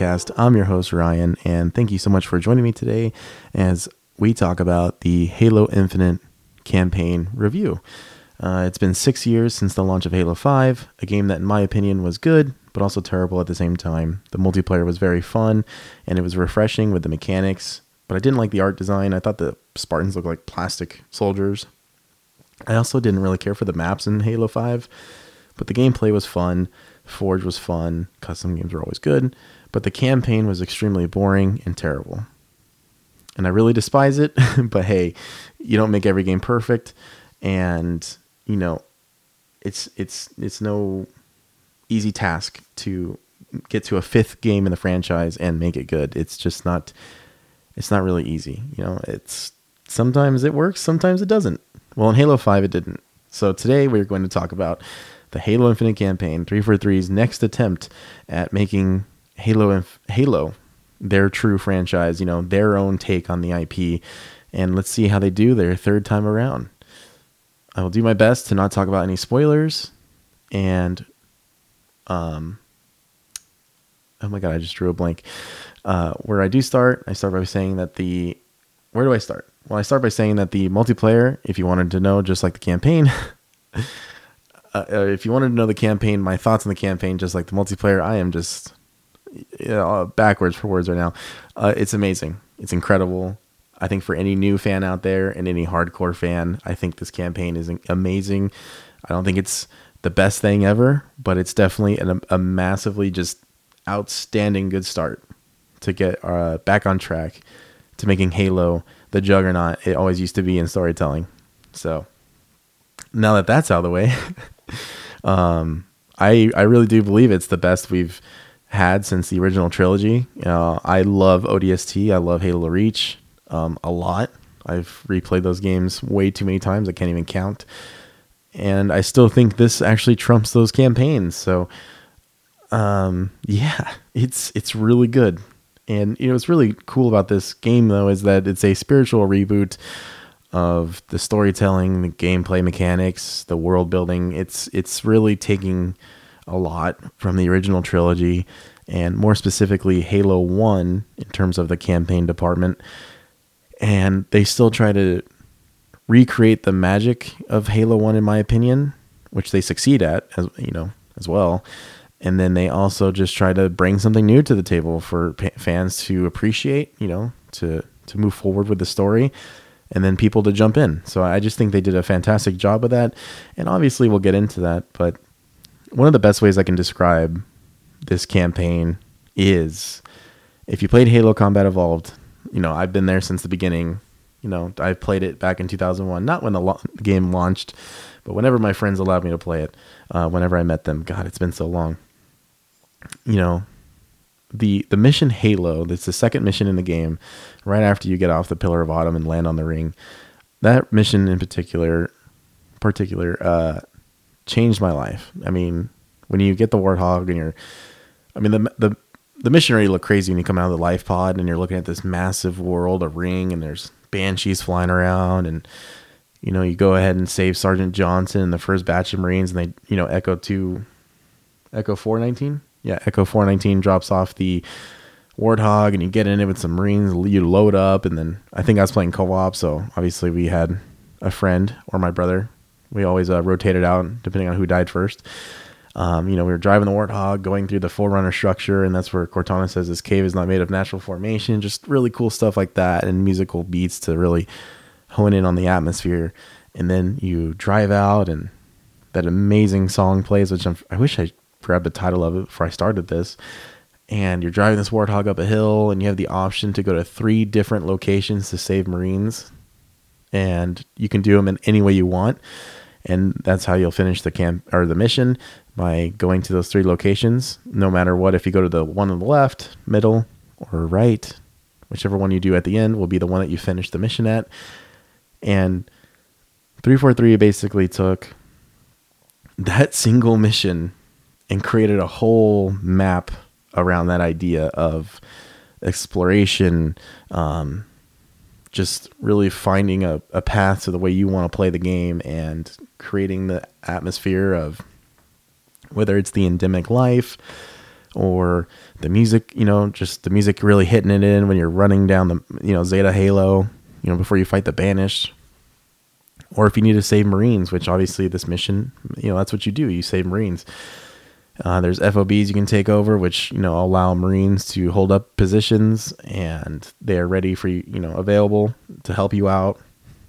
podcast. I'm your host, Ryan, and thank you so much for joining me today as we talk about the Halo Infinite campaign review. Uh, it's been six years since the launch of Halo 5, a game that, in my opinion, was good, but also terrible at the same time. The multiplayer was very fun, and it was refreshing with the mechanics, but I didn't like the art design. I thought the Spartans looked like plastic soldiers. I also didn't really care for the maps in Halo 5, but the gameplay was fun. Forge was fun. Custom games were always good, but the campaign was extremely boring and terrible. And I really despise it, but hey, you don't make every game perfect and you know, it's it's it's no easy task to get to a fifth game in the franchise and make it good. It's just not it's not really easy. You know, it's sometimes it works, sometimes it doesn't. Well, in Halo 5 it didn't. So today we're going to talk about the Halo Infinite campaign, 343's next attempt at making Halo Inf- Halo their true franchise, you know, their own take on the IP. And let's see how they do their third time around. I will do my best to not talk about any spoilers and um oh my god, I just drew a blank. Uh, where I do start, I start by saying that the where do I start? Well, I start by saying that the multiplayer, if you wanted to know, just like the campaign, uh, if you wanted to know the campaign, my thoughts on the campaign, just like the multiplayer, I am just know, backwards for words right now. Uh, it's amazing. It's incredible. I think for any new fan out there and any hardcore fan, I think this campaign is amazing. I don't think it's the best thing ever, but it's definitely an, a massively just outstanding good start to get uh, back on track to making Halo the juggernaut it always used to be in storytelling. So now that that's out of the way, um, I I really do believe it's the best we've had since the original trilogy. Uh, I love ODST. I love Halo Reach um, a lot. I've replayed those games way too many times. I can't even count. And I still think this actually trumps those campaigns. So, um, yeah, it's it's really good. And you know what's really cool about this game though is that it's a spiritual reboot of the storytelling, the gameplay mechanics, the world building. It's it's really taking a lot from the original trilogy and more specifically Halo 1 in terms of the campaign department and they still try to recreate the magic of Halo 1 in my opinion, which they succeed at as you know as well. And then they also just try to bring something new to the table for fans to appreciate, you know, to to move forward with the story and then people to jump in. So I just think they did a fantastic job of that. And obviously we'll get into that, but one of the best ways I can describe this campaign is if you played Halo Combat Evolved, you know, I've been there since the beginning. You know, I played it back in 2001, not when the lo- game launched, but whenever my friends allowed me to play it, uh, whenever I met them. God, it's been so long. You know, the the mission Halo, that's the second mission in the game, right after you get off the Pillar of Autumn and land on the ring. That mission in particular, particular, uh, changed my life. I mean, when you get the Warthog and you're, I mean, the the the missionary look crazy when you come out of the life pod and you're looking at this massive world, a ring, and there's banshees flying around, and you know you go ahead and save Sergeant Johnson and the first batch of Marines, and they you know Echo two, Echo four nineteen, yeah, Echo four nineteen drops off the Warthog, and you get in it with some Marines, you load up, and then I think I was playing co-op, so obviously we had a friend or my brother. We always uh, rotated out depending on who died first. Um, you know, we were driving the Warthog, going through the Forerunner structure, and that's where Cortana says this cave is not made of natural formation. Just really cool stuff like that, and musical beats to really hone in on the atmosphere. And then you drive out, and that amazing song plays, which I'm, i wish I grabbed the title of it before I started this. And you're driving this Warthog up a hill, and you have the option to go to three different locations to save Marines, and you can do them in any way you want and that's how you'll finish the camp or the mission by going to those three locations. No matter what, if you go to the one on the left, middle, or right, whichever one you do at the end will be the one that you finish the mission at. And 343 basically took that single mission and created a whole map around that idea of exploration, um, just really finding a, a path to the way you want to play the game and creating the atmosphere of whether it's the endemic life, or the music, you know, just the music really hitting it in when you're running down the, you know, Zeta Halo, you know, before you fight the Banished. Or if you need to save Marines, which obviously this mission, you know, that's what you do. You save Marines. Uh, there's FOBs you can take over, which you know allow Marines to hold up positions, and they are ready for you, you know, available to help you out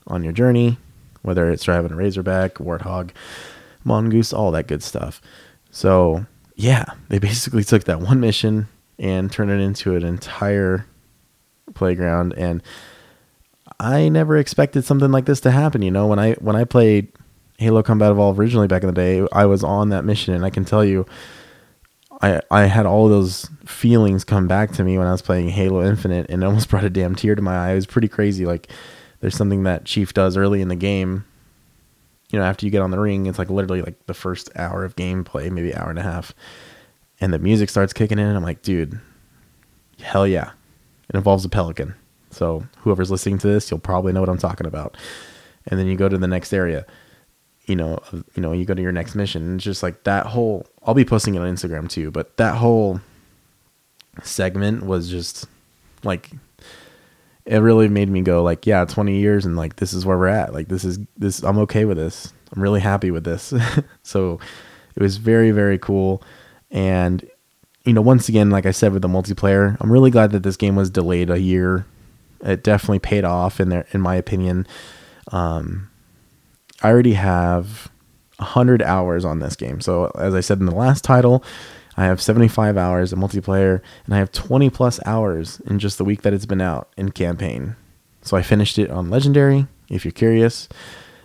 on your journey, whether it's driving a Razorback, Warthog, Mongoose, all that good stuff. So yeah, they basically took that one mission and turned it into an entire playground, and I never expected something like this to happen. You know, when I when I played Halo Combat Evolved originally back in the day, I was on that mission, and I can tell you, I I had all those feelings come back to me when I was playing Halo Infinite, and it almost brought a damn tear to my eye. It was pretty crazy. Like, there's something that Chief does early in the game. You know, after you get on the ring, it's like literally like the first hour of gameplay, maybe hour and a half, and the music starts kicking in. And I'm like, dude, hell yeah! It involves a pelican. So whoever's listening to this, you'll probably know what I'm talking about. And then you go to the next area you know, you know, you go to your next mission. And it's just like that whole. I'll be posting it on Instagram too, but that whole segment was just like it really made me go like, yeah, 20 years and like this is where we're at. Like this is this. I'm okay with this. I'm really happy with this. so it was very very cool, and you know, once again, like I said with the multiplayer, I'm really glad that this game was delayed a year. It definitely paid off in there, in my opinion. Um, I already have 100 hours on this game. So, as I said in the last title, I have 75 hours in multiplayer, and I have 20 plus hours in just the week that it's been out in campaign. So, I finished it on Legendary, if you're curious,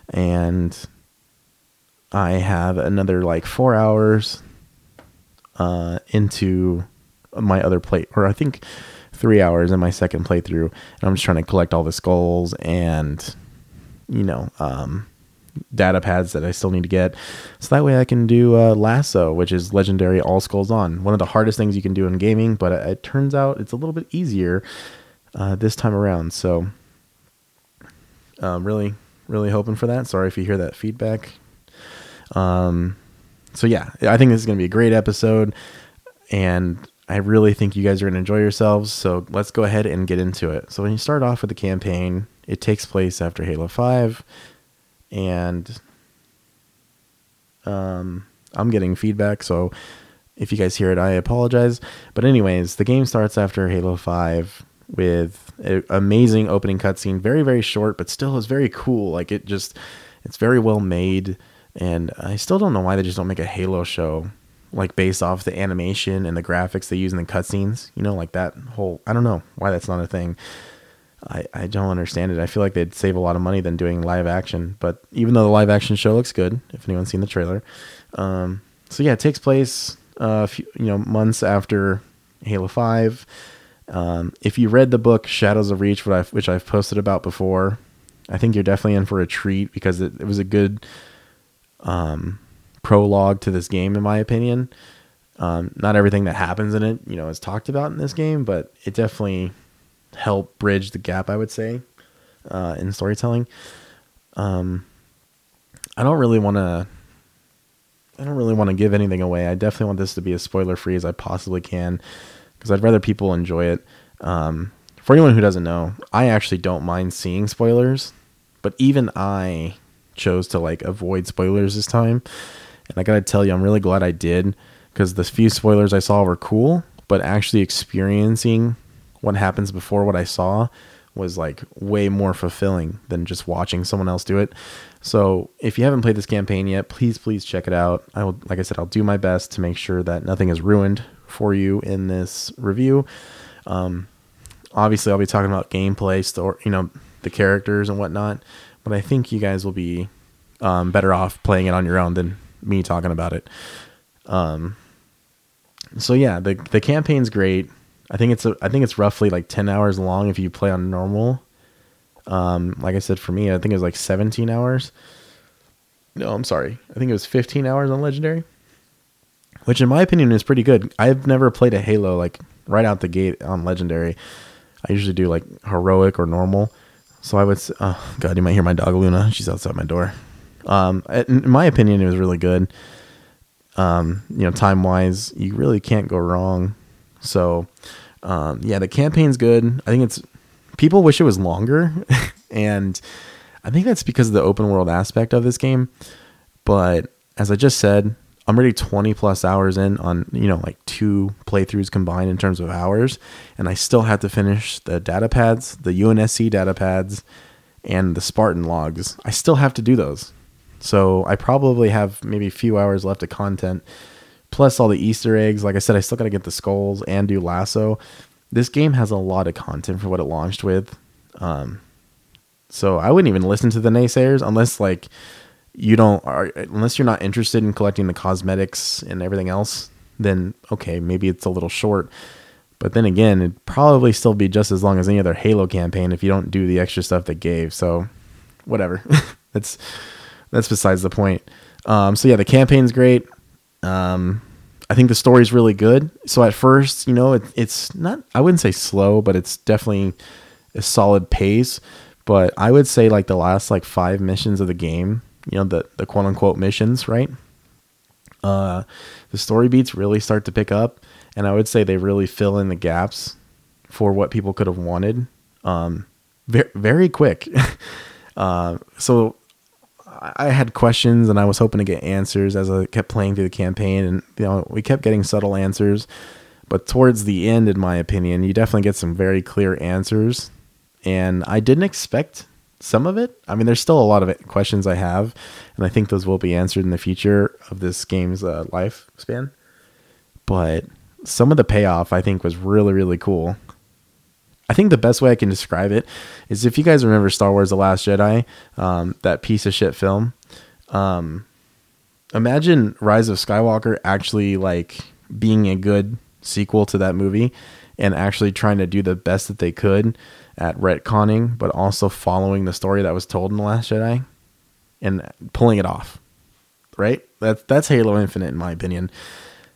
and I have another like four hours uh, into my other play, or I think three hours in my second playthrough, and I'm just trying to collect all the skulls and, you know, um, data pads that I still need to get. So that way I can do uh, LASO, which is legendary all skulls on. One of the hardest things you can do in gaming, but it, it turns out it's a little bit easier uh, this time around. So um, really, really hoping for that. Sorry if you hear that feedback. Um, so yeah, I think this is going to be a great episode and I really think you guys are going to enjoy yourselves. So let's go ahead and get into it. So when you start off with the campaign, it takes place after Halo 5 and um, I'm getting feedback. So if you guys hear it, I apologize. But anyways, the game starts after Halo Five with an amazing opening cutscene. Very very short, but still is very cool. Like it just, it's very well made. And I still don't know why they just don't make a Halo show like based off the animation and the graphics they use in the cutscenes. You know, like that whole. I don't know why that's not a thing. I, I don't understand it. I feel like they'd save a lot of money than doing live action. But even though the live action show looks good, if anyone's seen the trailer, um, so yeah, it takes place uh, few, you know months after Halo Five. Um, if you read the book Shadows of Reach, which I've, which I've posted about before, I think you're definitely in for a treat because it, it was a good um, prologue to this game, in my opinion. Um, not everything that happens in it, you know, is talked about in this game, but it definitely help bridge the gap, I would say, uh, in storytelling. Um, I don't really want to. I don't really want to give anything away. I definitely want this to be as spoiler free as I possibly can, because I'd rather people enjoy it. Um, for anyone who doesn't know, I actually don't mind seeing spoilers, but even I chose to like avoid spoilers this time. And I gotta tell you, I'm really glad I did because the few spoilers I saw were cool, but actually experiencing what happens before what I saw was like way more fulfilling than just watching someone else do it. So if you haven't played this campaign yet, please please check it out. I will like I said, I'll do my best to make sure that nothing is ruined for you in this review. Um, obviously, I'll be talking about gameplay, story, you know, the characters and whatnot. But I think you guys will be um, better off playing it on your own than me talking about it. Um, so yeah, the the campaign's great. I think it's a, I think it's roughly like 10 hours long if you play on normal. Um, like I said, for me, I think it was like 17 hours. No, I'm sorry. I think it was 15 hours on legendary, which in my opinion is pretty good. I've never played a Halo like right out the gate on legendary. I usually do like heroic or normal. So I would, oh god, you might hear my dog Luna. She's outside my door. Um, in my opinion, it was really good. Um, you know, time wise, you really can't go wrong. So, um, yeah, the campaign's good. I think it's people wish it was longer, and I think that's because of the open world aspect of this game. But as I just said, I'm already 20 plus hours in on, you know, like two playthroughs combined in terms of hours. And I still have to finish the data pads, the UNSC data pads, and the Spartan logs. I still have to do those. So I probably have maybe a few hours left of content, plus all the Easter eggs. Like I said, I still got to get the skulls and do LASO. This game has a lot of content for what it launched with. Um, so I wouldn't even listen to the naysayers unless like you don't are unless you're not interested in collecting the cosmetics and everything else, then okay, maybe it's a little short. But then again, it'd probably still be just as long as any other Halo campaign if you don't do the extra stuff they gave. So whatever. that's that's besides the point. Um, so yeah, the campaign's great. Um, I think the story's really good. So at first, you know, it, it's not I wouldn't say slow, but it's definitely a solid pace. But I would say like the last like five missions of the game, you know, the the quote unquote missions, right? Uh, the story beats really start to pick up, and I would say they really fill in the gaps for what people could have wanted. Um, very very quick. uh, so I had questions and I was hoping to get answers as I kept playing through the campaign, and you know we kept getting subtle answers. But towards the end, in my opinion, you definitely get some very clear answers and I didn't expect some of it. I mean, there's still a lot of questions I have, and I think those will be answered in the future of this game's uh, lifespan. But some of the payoff I think was really, really cool. I think the best way I can describe it is if you guys remember Star Wars: The Last Jedi, um, that piece of shit film. Um, imagine Rise of Skywalker actually like being a good sequel to that movie, and actually trying to do the best that they could at retconning, but also following the story that was told in the Last Jedi and pulling it off. Right? That's that's Halo Infinite in my opinion.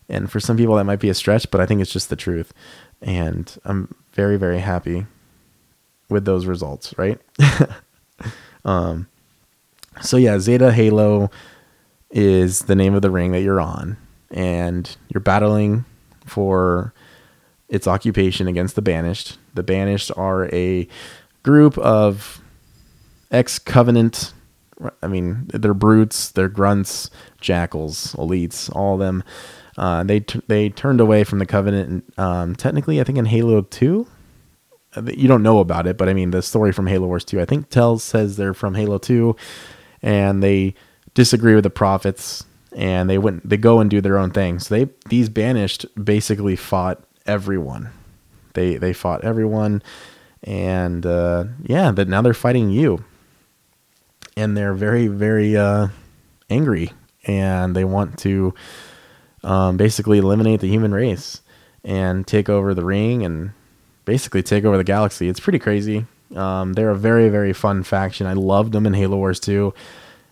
And for some people that might be a stretch, but I think it's just the truth. And I'm very very happy with those results, right? um so yeah, Zeta Halo is the name of the ring that you're on and you're battling for its occupation against the Banished. The Banished are a group of ex Covenant. I mean, they're brutes, they're grunts, jackals, elites, all of them. Uh, they t- they turned away from the Covenant. Um, technically, I think in Halo Two, uh, you don't know about it, but I mean the story from Halo Wars Two. I think tells says they're from Halo Two, and they disagree with the prophets, and they went they go and do their own thing. So they these banished basically fought everyone. They they fought everyone, and uh, yeah, but now they're fighting you, and they're very very uh, angry, and they want to um, basically eliminate the human race and take over the ring and basically take over the galaxy. It's pretty crazy. Um, they're a very very fun faction. I loved them in Halo Wars 2,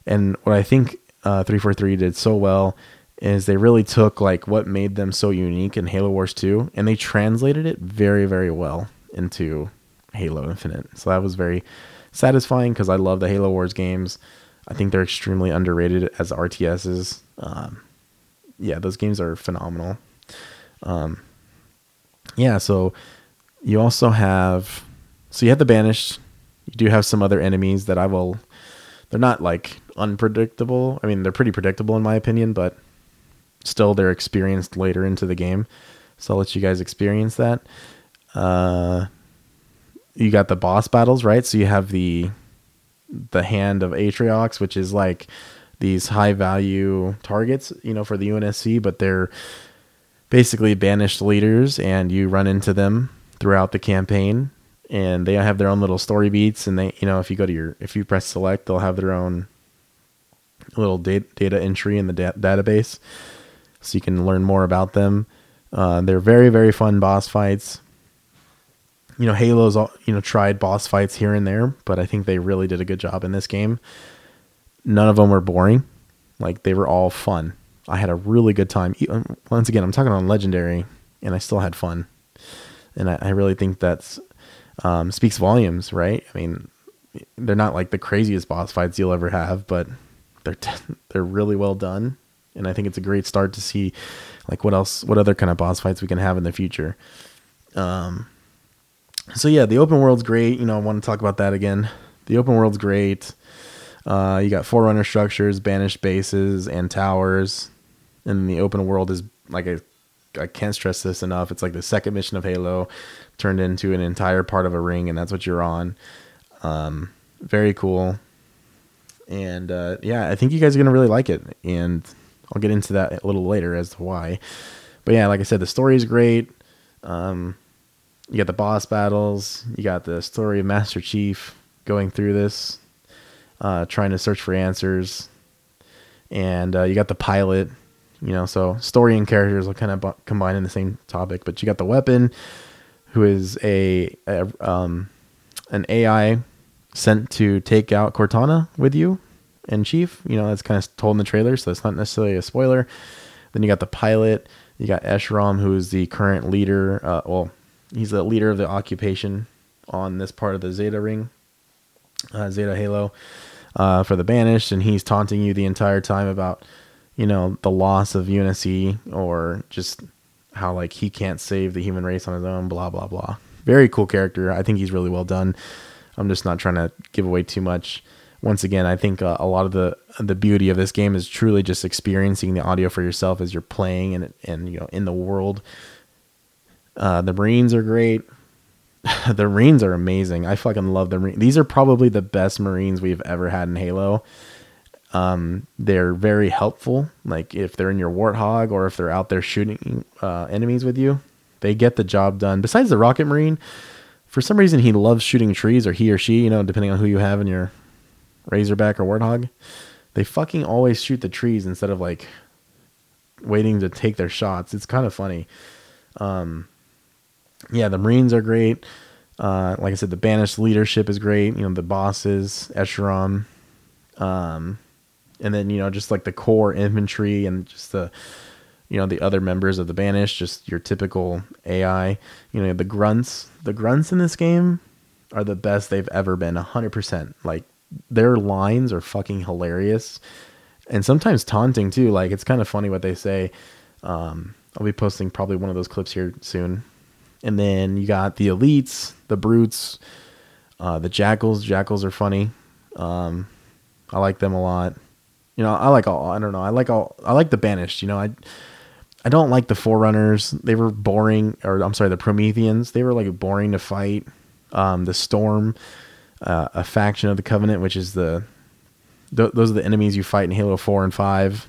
and what I think uh, 343 did so well is they really took like what made them so unique in Halo Wars 2 and they translated it very very well into Halo Infinite. So that was very satisfying because I love the Halo Wars games. I think they're extremely underrated as RTSs. Um, yeah, those games are phenomenal. Um, yeah, so you also have so you have the banished. You do have some other enemies that I will. They're not like unpredictable. I mean, they're pretty predictable in my opinion, but still they're experienced later into the game. So I'll let you guys experience that. Uh, you got the boss battles, right? So you have the the hand of Atriox, which is like these high value targets, you know, for the UNSC, but they're basically banished leaders, and you run into them throughout the campaign, and they have their own little story beats, and they, you know, if you go to your, if you press select, they'll have their own little data, data entry in the da- database so you can learn more about them. Uh, they're very very fun boss fights. You know, Halo's all, you know tried boss fights here and there, but I think they really did a good job in this game. None of them were boring; like they were all fun. I had a really good time. Um, once again, I'm talking on legendary, and I still had fun, and I, I really think that's um, speaks volumes, right? I mean, they're not like the craziest boss fights you'll ever have, but they're t- they're really well done and I think it's a great start to see like what else, what other kind of boss fights we can have in the future. Um, so yeah, the open world's great. You know, I want to talk about that again. The open world's great. Uh, you got forerunner structures, banished bases, and towers. And the open world is like I can't stress this enough. It's like the second mission of Halo turned into an entire part of a ring, and that's what you're on. Um, very cool. And uh, yeah, I think you guys are gonna really like it, and I'll get into that a little later as to why. But yeah, like I said, the story is great. Um, you got the boss battles. You got the story of Master Chief going through this, uh, trying to search for answers, and uh, you got the pilot you know, so story and characters will kind of bu- combine in the same topic. But you got the weapon, who is a, a um, an AI sent to take out Cortana with you and Chief. You know, that's kind of told in the trailer, so it's not necessarily a spoiler. Then you got the pilot. You got Escharum, who is the current leader. Uh, well, he's the leader of the occupation on this part of the Zeta ring, uh, Zeta Halo, uh, for the Banished, and he's taunting you the entire time about you know, the loss of UNSC or just how like he can't save the human race on his own, blah blah blah. Very cool character. I think he's really well done. I'm just not trying to give away too much. Once again, I think uh, a lot of the the beauty of this game is truly just experiencing the audio for yourself as you're playing and and you know in the world. Uh, the Marines are great. the Marines are amazing. I fucking love the Marines. These are probably the best Marines we've ever had in Halo. Um, they're very helpful. Like if they're in your warthog or if they're out there shooting uh, enemies with you, they get the job done. Besides the rocket marine, for some reason he loves shooting trees, or he or she, you know, depending on who you have in your Razorback or Warthog. They fucking always shoot the trees instead of like waiting to take their shots. It's kind of funny. Um, yeah, the Marines are great. Uh, like I said, the banished leadership is great. You know, the bosses, Escharum. Um, and then you know just like the core infantry and just the you know the other members of the banished just your typical ai you know the grunts the grunts in this game are the best they've ever been 100% like their lines are fucking hilarious and sometimes taunting too like it's kind of funny what they say um, i'll be posting probably one of those clips here soon and then you got the elites the brutes uh, the jackals jackals are funny um, i like them a lot you know, I like all. I don't know. I like all. I like the banished. You know, I I don't like the forerunners. They were boring. Or I'm sorry, the Prometheans. They were like boring to fight. Um, the storm, uh, a faction of the Covenant, which is the th- those are the enemies you fight in Halo Four and Five.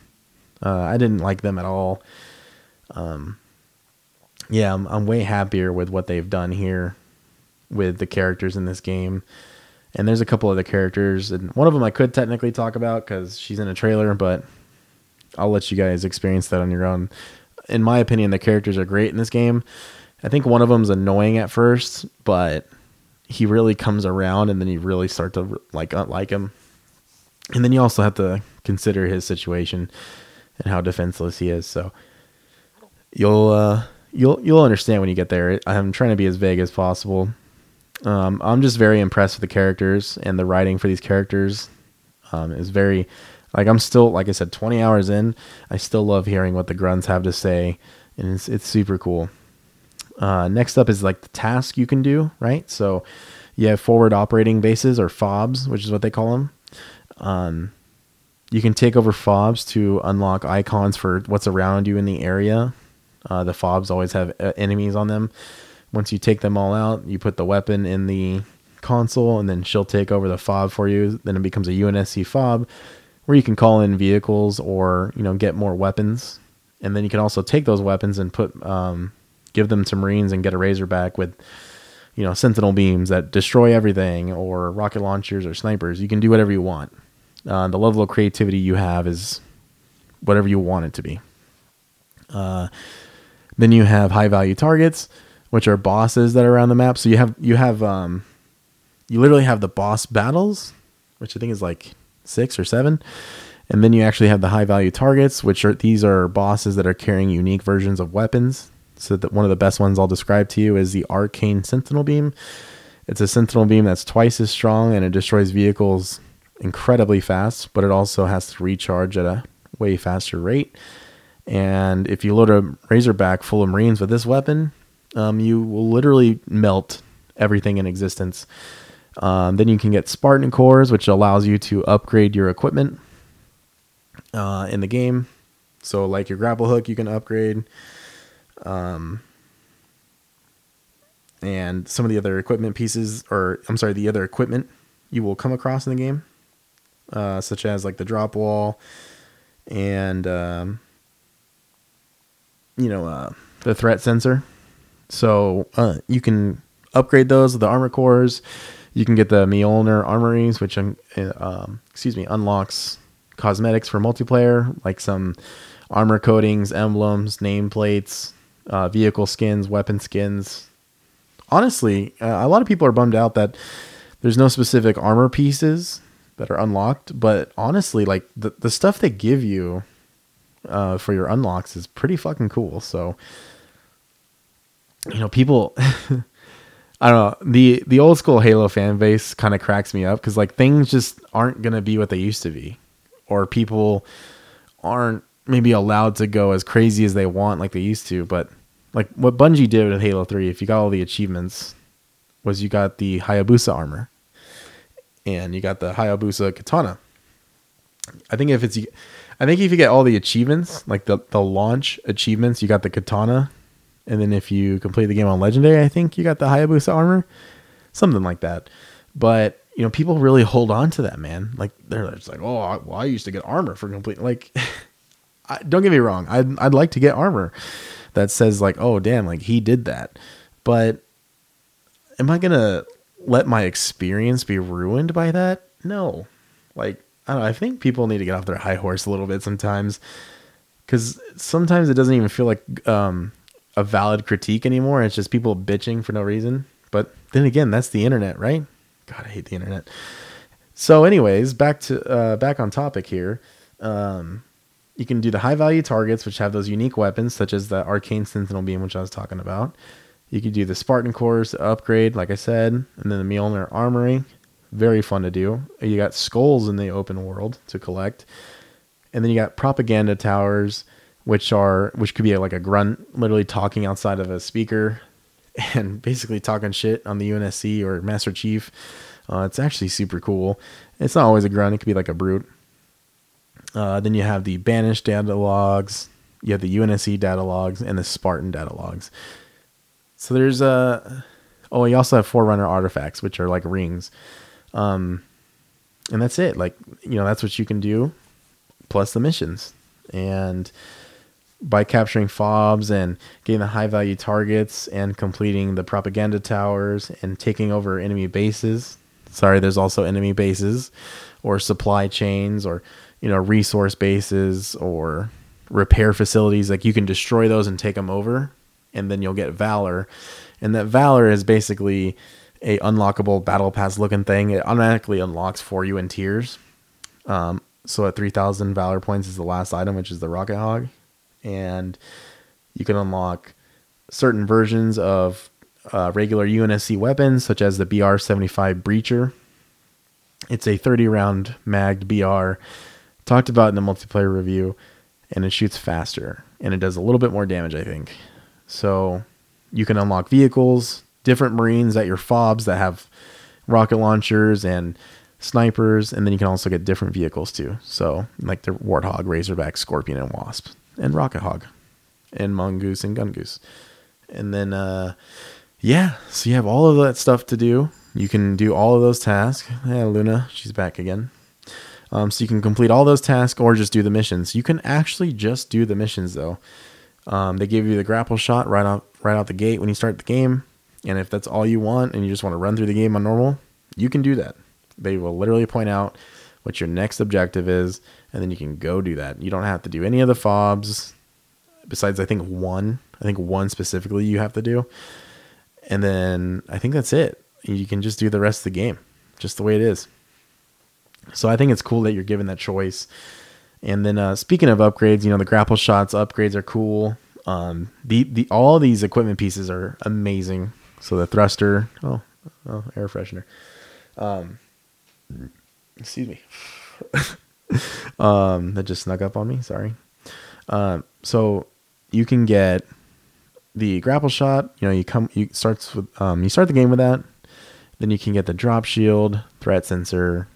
Uh, I didn't like them at all. Um, yeah, I'm, I'm way happier with what they've done here with the characters in this game and there's a couple other characters, and one of them I could technically talk about because she's in a trailer, but I'll let you guys experience that on your own. In my opinion, the characters are great in this game. I think one of them's annoying at first, but he really comes around, and then you really start to like like him. And then you also have to consider his situation and how defenseless he is. So you'll uh, you'll you'll understand when you get there. I'm trying to be as vague as possible. Um, I'm just very impressed with the characters and the writing for these characters. Um, is very like I'm still like I said 20 hours in. I still love hearing what the grunts have to say, and it's it's super cool. Uh, next up is like the task you can do, right? So you have forward operating bases or FOBs, which is what they call them. Um, you can take over FOBs to unlock icons for what's around you in the area. Uh, the FOBs always have uh, enemies on them. Once you take them all out, you put the weapon in the console, and then she'll take over the fob for you. Then it becomes a UNSC fob, where you can call in vehicles or you know get more weapons, and then you can also take those weapons and put um, give them to Marines and get a Razorback with you know Sentinel beams that destroy everything, or rocket launchers or snipers. You can do whatever you want. Uh, the level of creativity you have is whatever you want it to be. Uh, then you have high value targets which are bosses that are around the map. So you have you have um, you literally have the boss battles, which I think is like six or seven, and then you actually have the high value targets, which are these are bosses that are carrying unique versions of weapons. So that one of the best ones I'll describe to you is the Arcane Sentinel Beam. It's a Sentinel Beam that's twice as strong and it destroys vehicles incredibly fast, but it also has to recharge at a way faster rate. And if you load a Razorback full of Marines with this weapon, um, you will literally melt everything in existence. Um, then you can get Spartan cores, which allows you to upgrade your equipment uh, in the game. So, like your grapple hook, you can upgrade. Um, and some of the other equipment pieces, or I'm sorry, the other equipment you will come across in the game, uh, such as like the drop wall and, um, you know, uh, the threat sensor. So uh, you can upgrade those with the armor cores. You can get the Mjolnir armories, which um, um, excuse me unlocks cosmetics for multiplayer, like some armor coatings, emblems, nameplates, uh, vehicle skins, weapon skins. Honestly, uh, a lot of people are bummed out that there's no specific armor pieces that are unlocked. But honestly, like the the stuff they give you uh, for your unlocks is pretty fucking cool. So you know, people. I don't know the the old school Halo fan base kind of cracks me up because like things just aren't gonna be what they used to be, or people aren't maybe allowed to go as crazy as they want like they used to. But like what Bungie did with Halo Three, if you got all the achievements, was you got the Hayabusa armor, and you got the Hayabusa katana. I think if it's, I think if you get all the achievements, like the the launch achievements, you got the katana and then if you complete the game on legendary, I think you got the Hayabusa armor, something like that. But you know, people really hold on to that, man. Like they're just like, oh, I, well, I used to get armor for complete. Like, I, don't get me wrong, I'd I'd like to get armor that says like, oh, damn, like he did that. But am I gonna let my experience be ruined by that? No. Like, I don't know. I think people need to get off their high horse a little bit sometimes, because sometimes it doesn't even feel like um, a valid critique anymore. It's just people bitching for no reason. But then again, that's the internet, right? God, I hate the internet. So, anyways, back to uh, back on topic here. Um, you can do the high value targets, which have those unique weapons, such as the arcane sentinel beam, which I was talking about. You can do the Spartan cores upgrade, like I said, and then the Mjolnir armory. Very fun to do. You got skulls in the open world to collect, and then you got propaganda towers which are which could be like a grunt literally talking outside of a speaker and basically talking shit on the UNSC or Master Chief. Uh, it's actually super cool. It's not always a grunt; it could be like a brute. Uh, then you have the banished data logs. You have the UNSC data logs and the Spartan data logs. So there's a. Uh, oh, you also have Forerunner artifacts, which are like rings. Um, and that's it. Like you know, that's what you can do, plus the missions. And by capturing fobs and getting the high value targets and completing the propaganda towers and taking over enemy bases. Sorry, there's also enemy bases or supply chains or you know resource bases or repair facilities like you can destroy those and take them over and then you'll get valor and that valor is basically a unlockable battle pass looking thing it automatically unlocks for you in tiers um, so at 3000 valor points is the last item which is the rocket hog and you can unlock certain versions of uh, regular UNSC weapons, such as the BR 75 Breacher. It's a 30 round magged BR, talked about in the multiplayer review, and it shoots faster and it does a little bit more damage, I think. So you can unlock vehicles, different Marines at your fobs that have rocket launchers and snipers, and then you can also get different vehicles too. So, like the Warthog, Razorback, Scorpion, and Wasp and Rocket Hog and Mongoose and Gungoose. And then, uh, yeah, so you have all of that stuff to do. You can do all of those tasks. Yeah, Luna, she's back again. Um, so you can complete all those tasks or just do the missions. You can actually just do the missions though. Um, they give you the grapple shot right out right out the gate when you start the game, and if that's all you want and you just want to run through the game on normal, you can do that. They will literally point out what your next objective is, and then you can go do that. You don't have to do any of the fobs besides I think one. I think one specifically you have to do. And then I think that's it. You can just do the rest of the game just the way it is. So I think it's cool that you're given that choice. And then uh, speaking of upgrades, you know the grapple shots upgrades are cool. Um, the the all these equipment pieces are amazing. So the thruster, oh, oh air freshener. Um, excuse me. um, that just snuck up on me. Sorry. Um, so you can get the grapple shot. You know, you come, you starts with, um, you start the game with that. Then you can get the drop shield, threat sensor,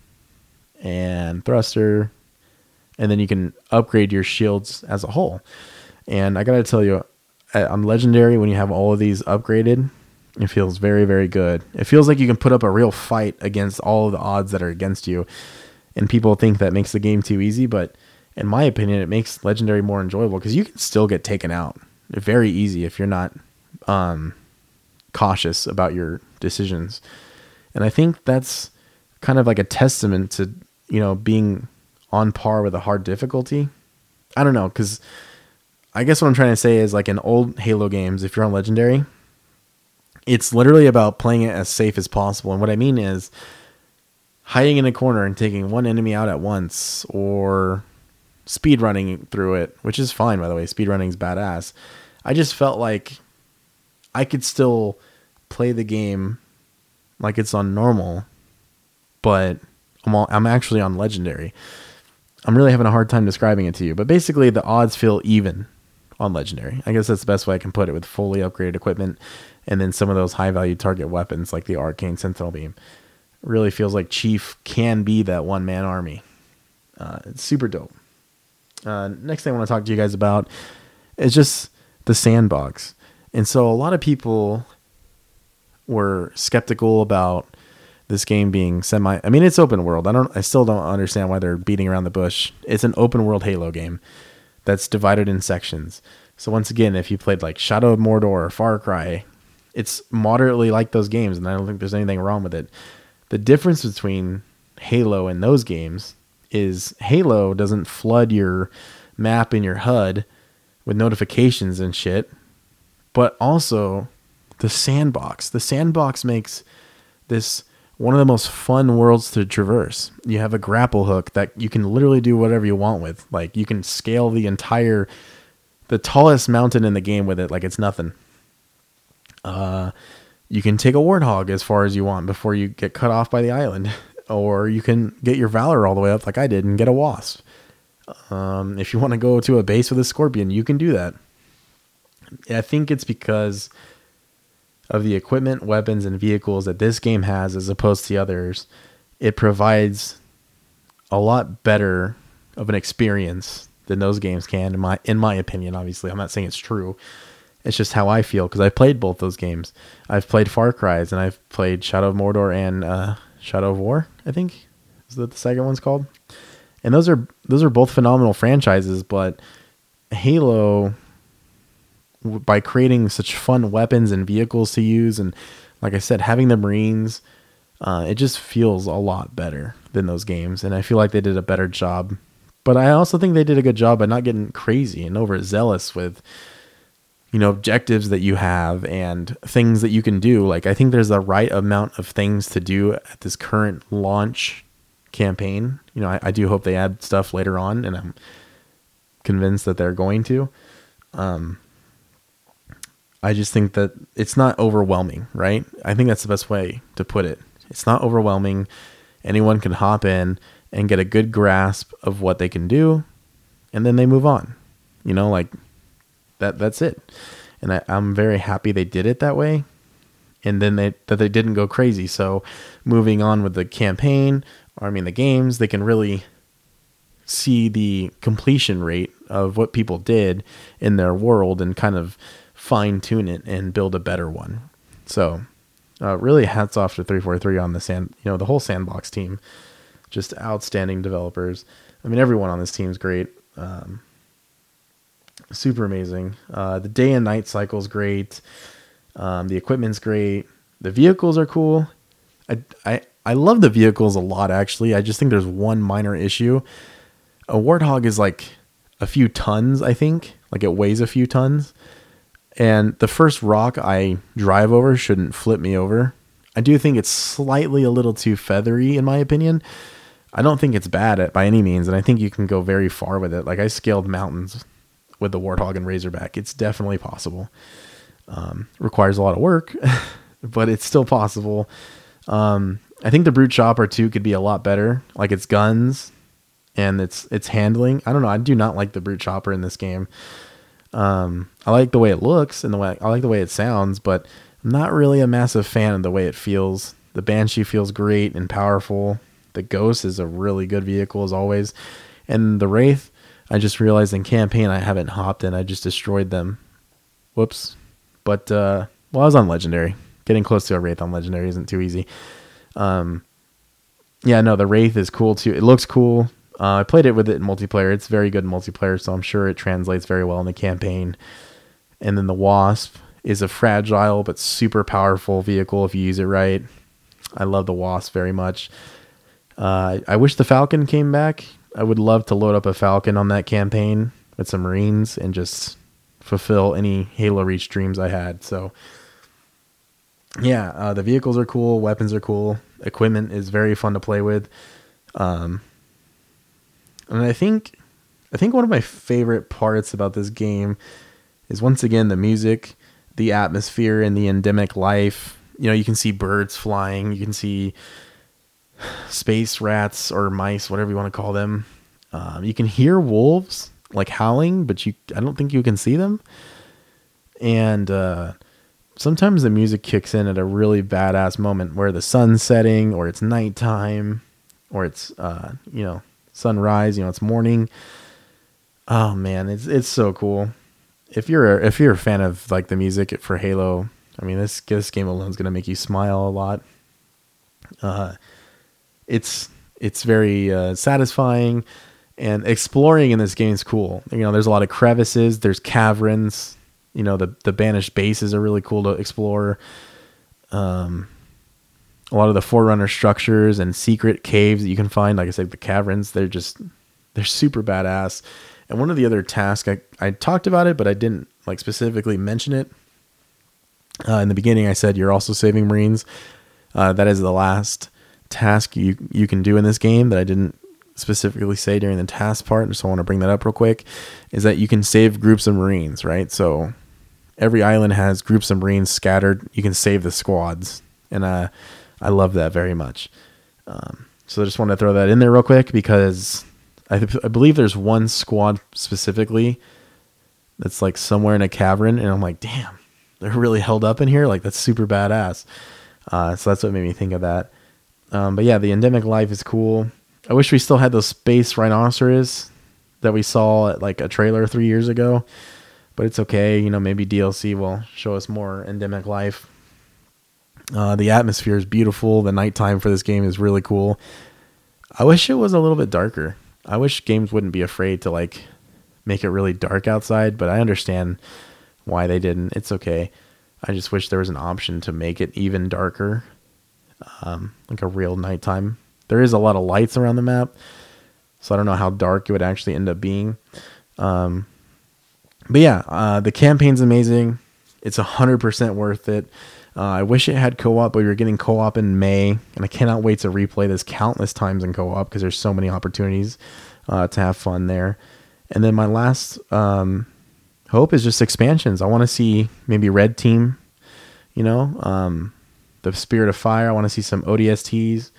and thruster, and then you can upgrade your shields as a whole. And I gotta tell you, on legendary, when you have all of these upgraded, it feels very, very good. It feels like you can put up a real fight against all of the odds that are against you. And people think that makes the game too easy, but in my opinion, it makes legendary more enjoyable because you can still get taken out very easy if you're not um, cautious about your decisions. And I think that's kind of like a testament to you know being on par with a hard difficulty. I don't know because I guess what I'm trying to say is like in old Halo games, if you're on legendary, it's literally about playing it as safe as possible. And what I mean is hiding in a corner and taking one enemy out at once or speed running through it, which is fine by the way. Speed running is badass. I just felt like I could still play the game like it's on normal, but I'm all, I'm actually on legendary. I'm really having a hard time describing it to you, but basically the odds feel even on legendary. I guess that's the best way I can put it with fully upgraded equipment and then some of those high value target weapons like the arcane sentinel beam. really feels like Chief can be that one man army. Uh, it's super dope. Uh, next thing I want to talk to you guys about is just the sandbox. And so a lot of people were skeptical about this game being semi I mean it's open world. I don't I still don't understand why they're beating around the bush. It's an open world Halo game that's divided in sections. So once again, if you played like Shadow of Mordor or Far Cry, it's moderately like those games and I don't think there's anything wrong with it. The difference between Halo and those games is Halo doesn't flood your map in your HUD with notifications and shit, but also the sandbox. The sandbox makes this one of the most fun worlds to traverse. You have a grapple hook that you can literally do whatever you want with. Like you can scale the entire the tallest mountain in the game with it like it's nothing. Uh you can take a warthog as far as you want before you get cut off by the island or you can get your valor all the way up like I did and get a wasp. Um, if you want to go to a base with a scorpion, you can do that. I think it's because of the equipment, weapons, and vehicles that this game has as opposed to the others. It provides a lot better of an experience than those games can in my in my opinion obviously i'm not saying it's true it's just how i feel because i played both those games i've played far cries and i've played shadow of mordor and uh, shadow of war i think is that the second one's called and those are those are both phenomenal franchises. But Halo, by creating such fun weapons and vehicles to use, and like I said, having the Marines, uh, it just feels a lot better than those games. And I feel like they did a better job. But I also think they did a good job by not getting crazy and overzealous with you know objectives that you have and things that you can do like i think there's the right amount of things to do at this current launch campaign. You know, I, I do hope they add stuff later on, and I'm convinced that they're going to. Um, I just think that it's not overwhelming, right? I think that's the best way to put it. It's not overwhelming. Anyone can hop in and get a good grasp of what they can do, and then they move on. You know, like that. That's it. And I, I'm very happy they did it that way and then they that they didn't go crazy. So moving on with the campaign, or I mean the games, they can really see the completion rate of what people did in their world and kind of fine tune it and build a better one. So, uh, really hats off to 343 on the sand, you know, the whole sandbox team. Just outstanding developers. I mean, everyone on this team is great. Um, super amazing. Uh, the day and night cycle is great. Um, the equipment's great. The vehicles are cool. I, I I love the vehicles a lot actually. I just think there's one minor issue. A warthog is like a few tons, I think. Like it weighs a few tons. And the first rock I drive over shouldn't flip me over. I do think it's slightly a little too feathery in my opinion. I don't think it's bad at by any means, and I think you can go very far with it. Like I scaled mountains with the warthog and razorback. It's definitely possible. Um, requires a lot of work, but it's still possible. Um, I think the brute chopper too could be a lot better. Like its guns and its its handling. I don't know. I do not like the brute chopper in this game. Um, I like the way it looks and the way I like the way it sounds, but I'm not really a massive fan of the way it feels. The Banshee feels great and powerful. The Ghost is a really good vehicle as always, and the Wraith. I just realized in campaign I haven't hopped in. I just destroyed them. Whoops. But uh, well, I was on legendary. Getting close to a Wraith on legendary isn't too easy. Um, yeah, no, the Wraith is cool too. It looks cool. Uh, I played it with it in multiplayer. It's very good in multiplayer, so I'm sure it translates very well in the campaign. And then the Wasp is a fragile but super powerful vehicle if you use it right. I love the Wasp very much. Uh, I wish the Falcon came back. I would love to load up a Falcon on that campaign with some Marines and just fulfill any Halo Reach dreams I had. So, yeah, uh, the vehicles are cool, weapons are cool, equipment is very fun to play with. Um, and I think I think one of my favorite parts about this game is once again the music, the atmosphere, and the endemic life. You know, you can see birds flying, you can see space rats or mice, whatever you want to call them. Um, you can hear wolves like howling, but you I don't think you can see them. And uh, sometimes the music kicks in at a really badass moment where the sun's setting, or it's nighttime, or it's uh, you know sunrise. You know, it's morning. Oh man, it's it's so cool. If you're if you're a fan of like the music for Halo, I mean this this game alone is gonna make you smile a lot. Uh, it's it's very uh, satisfying, and exploring in this game is cool. You know, there's a lot of crevices, there's caverns. You know, the the banished bases are really cool to explore. Um, a lot of the forerunner structures and secret caves that you can find like i said the caverns they're just they're super badass and one of the other tasks i, I talked about it but i didn't like specifically mention it uh, in the beginning i said you're also saving marines uh, that is the last task you you can do in this game that i didn't specifically say during the task part so i want to bring that up real quick is that you can save groups of marines right so every island has groups of marines scattered you can save the squads and uh I love that very much. Um, so I just want to throw that in there real quick because I, th- I believe there's one squad specifically that's like somewhere in a cavern, and I'm like, damn, they're really held up in here. Like that's super badass. Uh, so that's what made me think of that. Um, but yeah, the endemic life is cool. I wish we still had those space rhinoceros that we saw at like a trailer three years ago, but it's okay. You know, maybe DLC will show us more endemic life. Uh, the atmosphere is beautiful. The nighttime for this game is really cool. I wish it was a little bit darker. I wish games wouldn't be afraid to like make it really dark outside, but I understand why they didn't. It's okay. I just wish there was an option to make it even darker, um, like a real nighttime. There is a lot of lights around the map, so I don't know how dark it would actually end up being. Um, but yeah, uh, the campaign's amazing. It's a hundred percent worth it. Uh, I wish it had co-op, but we are getting co-op in May, and I cannot wait to replay this countless times in co-op because there's so many opportunities uh, to have fun there. And then my last um, hope is just expansions. I want to see maybe Red Team, you know, um, the Spirit of Fire. I want to see some ODSTs,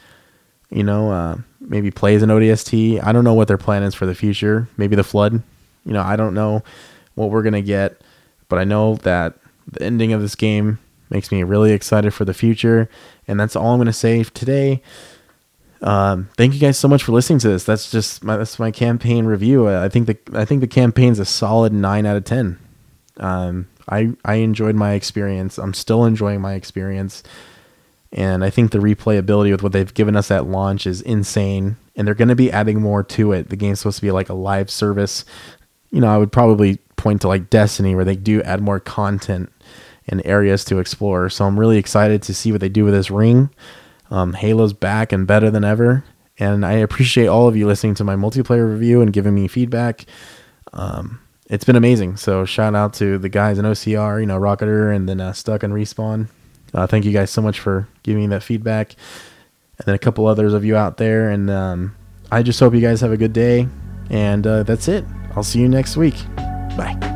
you know, uh, maybe plays an ODST. I don't know what their plan is for the future. Maybe the Flood. You know, I don't know what we're gonna get, but I know that the ending of this game makes me really excited for the future. And that's all I'm going to say today. Um, thank you guys so much for listening to this. That's just my that's my campaign review. I think the I think the campaign's a solid nine out of ten. Um, I I enjoyed my experience. I'm still enjoying my experience, and I think the replayability with what they've given us at launch is insane. And they're going to be adding more to it. The game's supposed to be like a live service. You know, I would probably point to like Destiny, where they do add more content and areas to explore. So I'm really excited to see what they do with this ring. Um, Halo's back and better than ever. And I appreciate all of you listening to my multiplayer review and giving me feedback. Um, it's been amazing. So shout out to the guys in OCR, you know, Rocketer and then uh, Stuck and Respawn. Uh, thank you guys so much for giving me that feedback. And then a couple others of you out there. And um, I just hope you guys have a good day. And uh, that's it. I'll see you next week. Bye.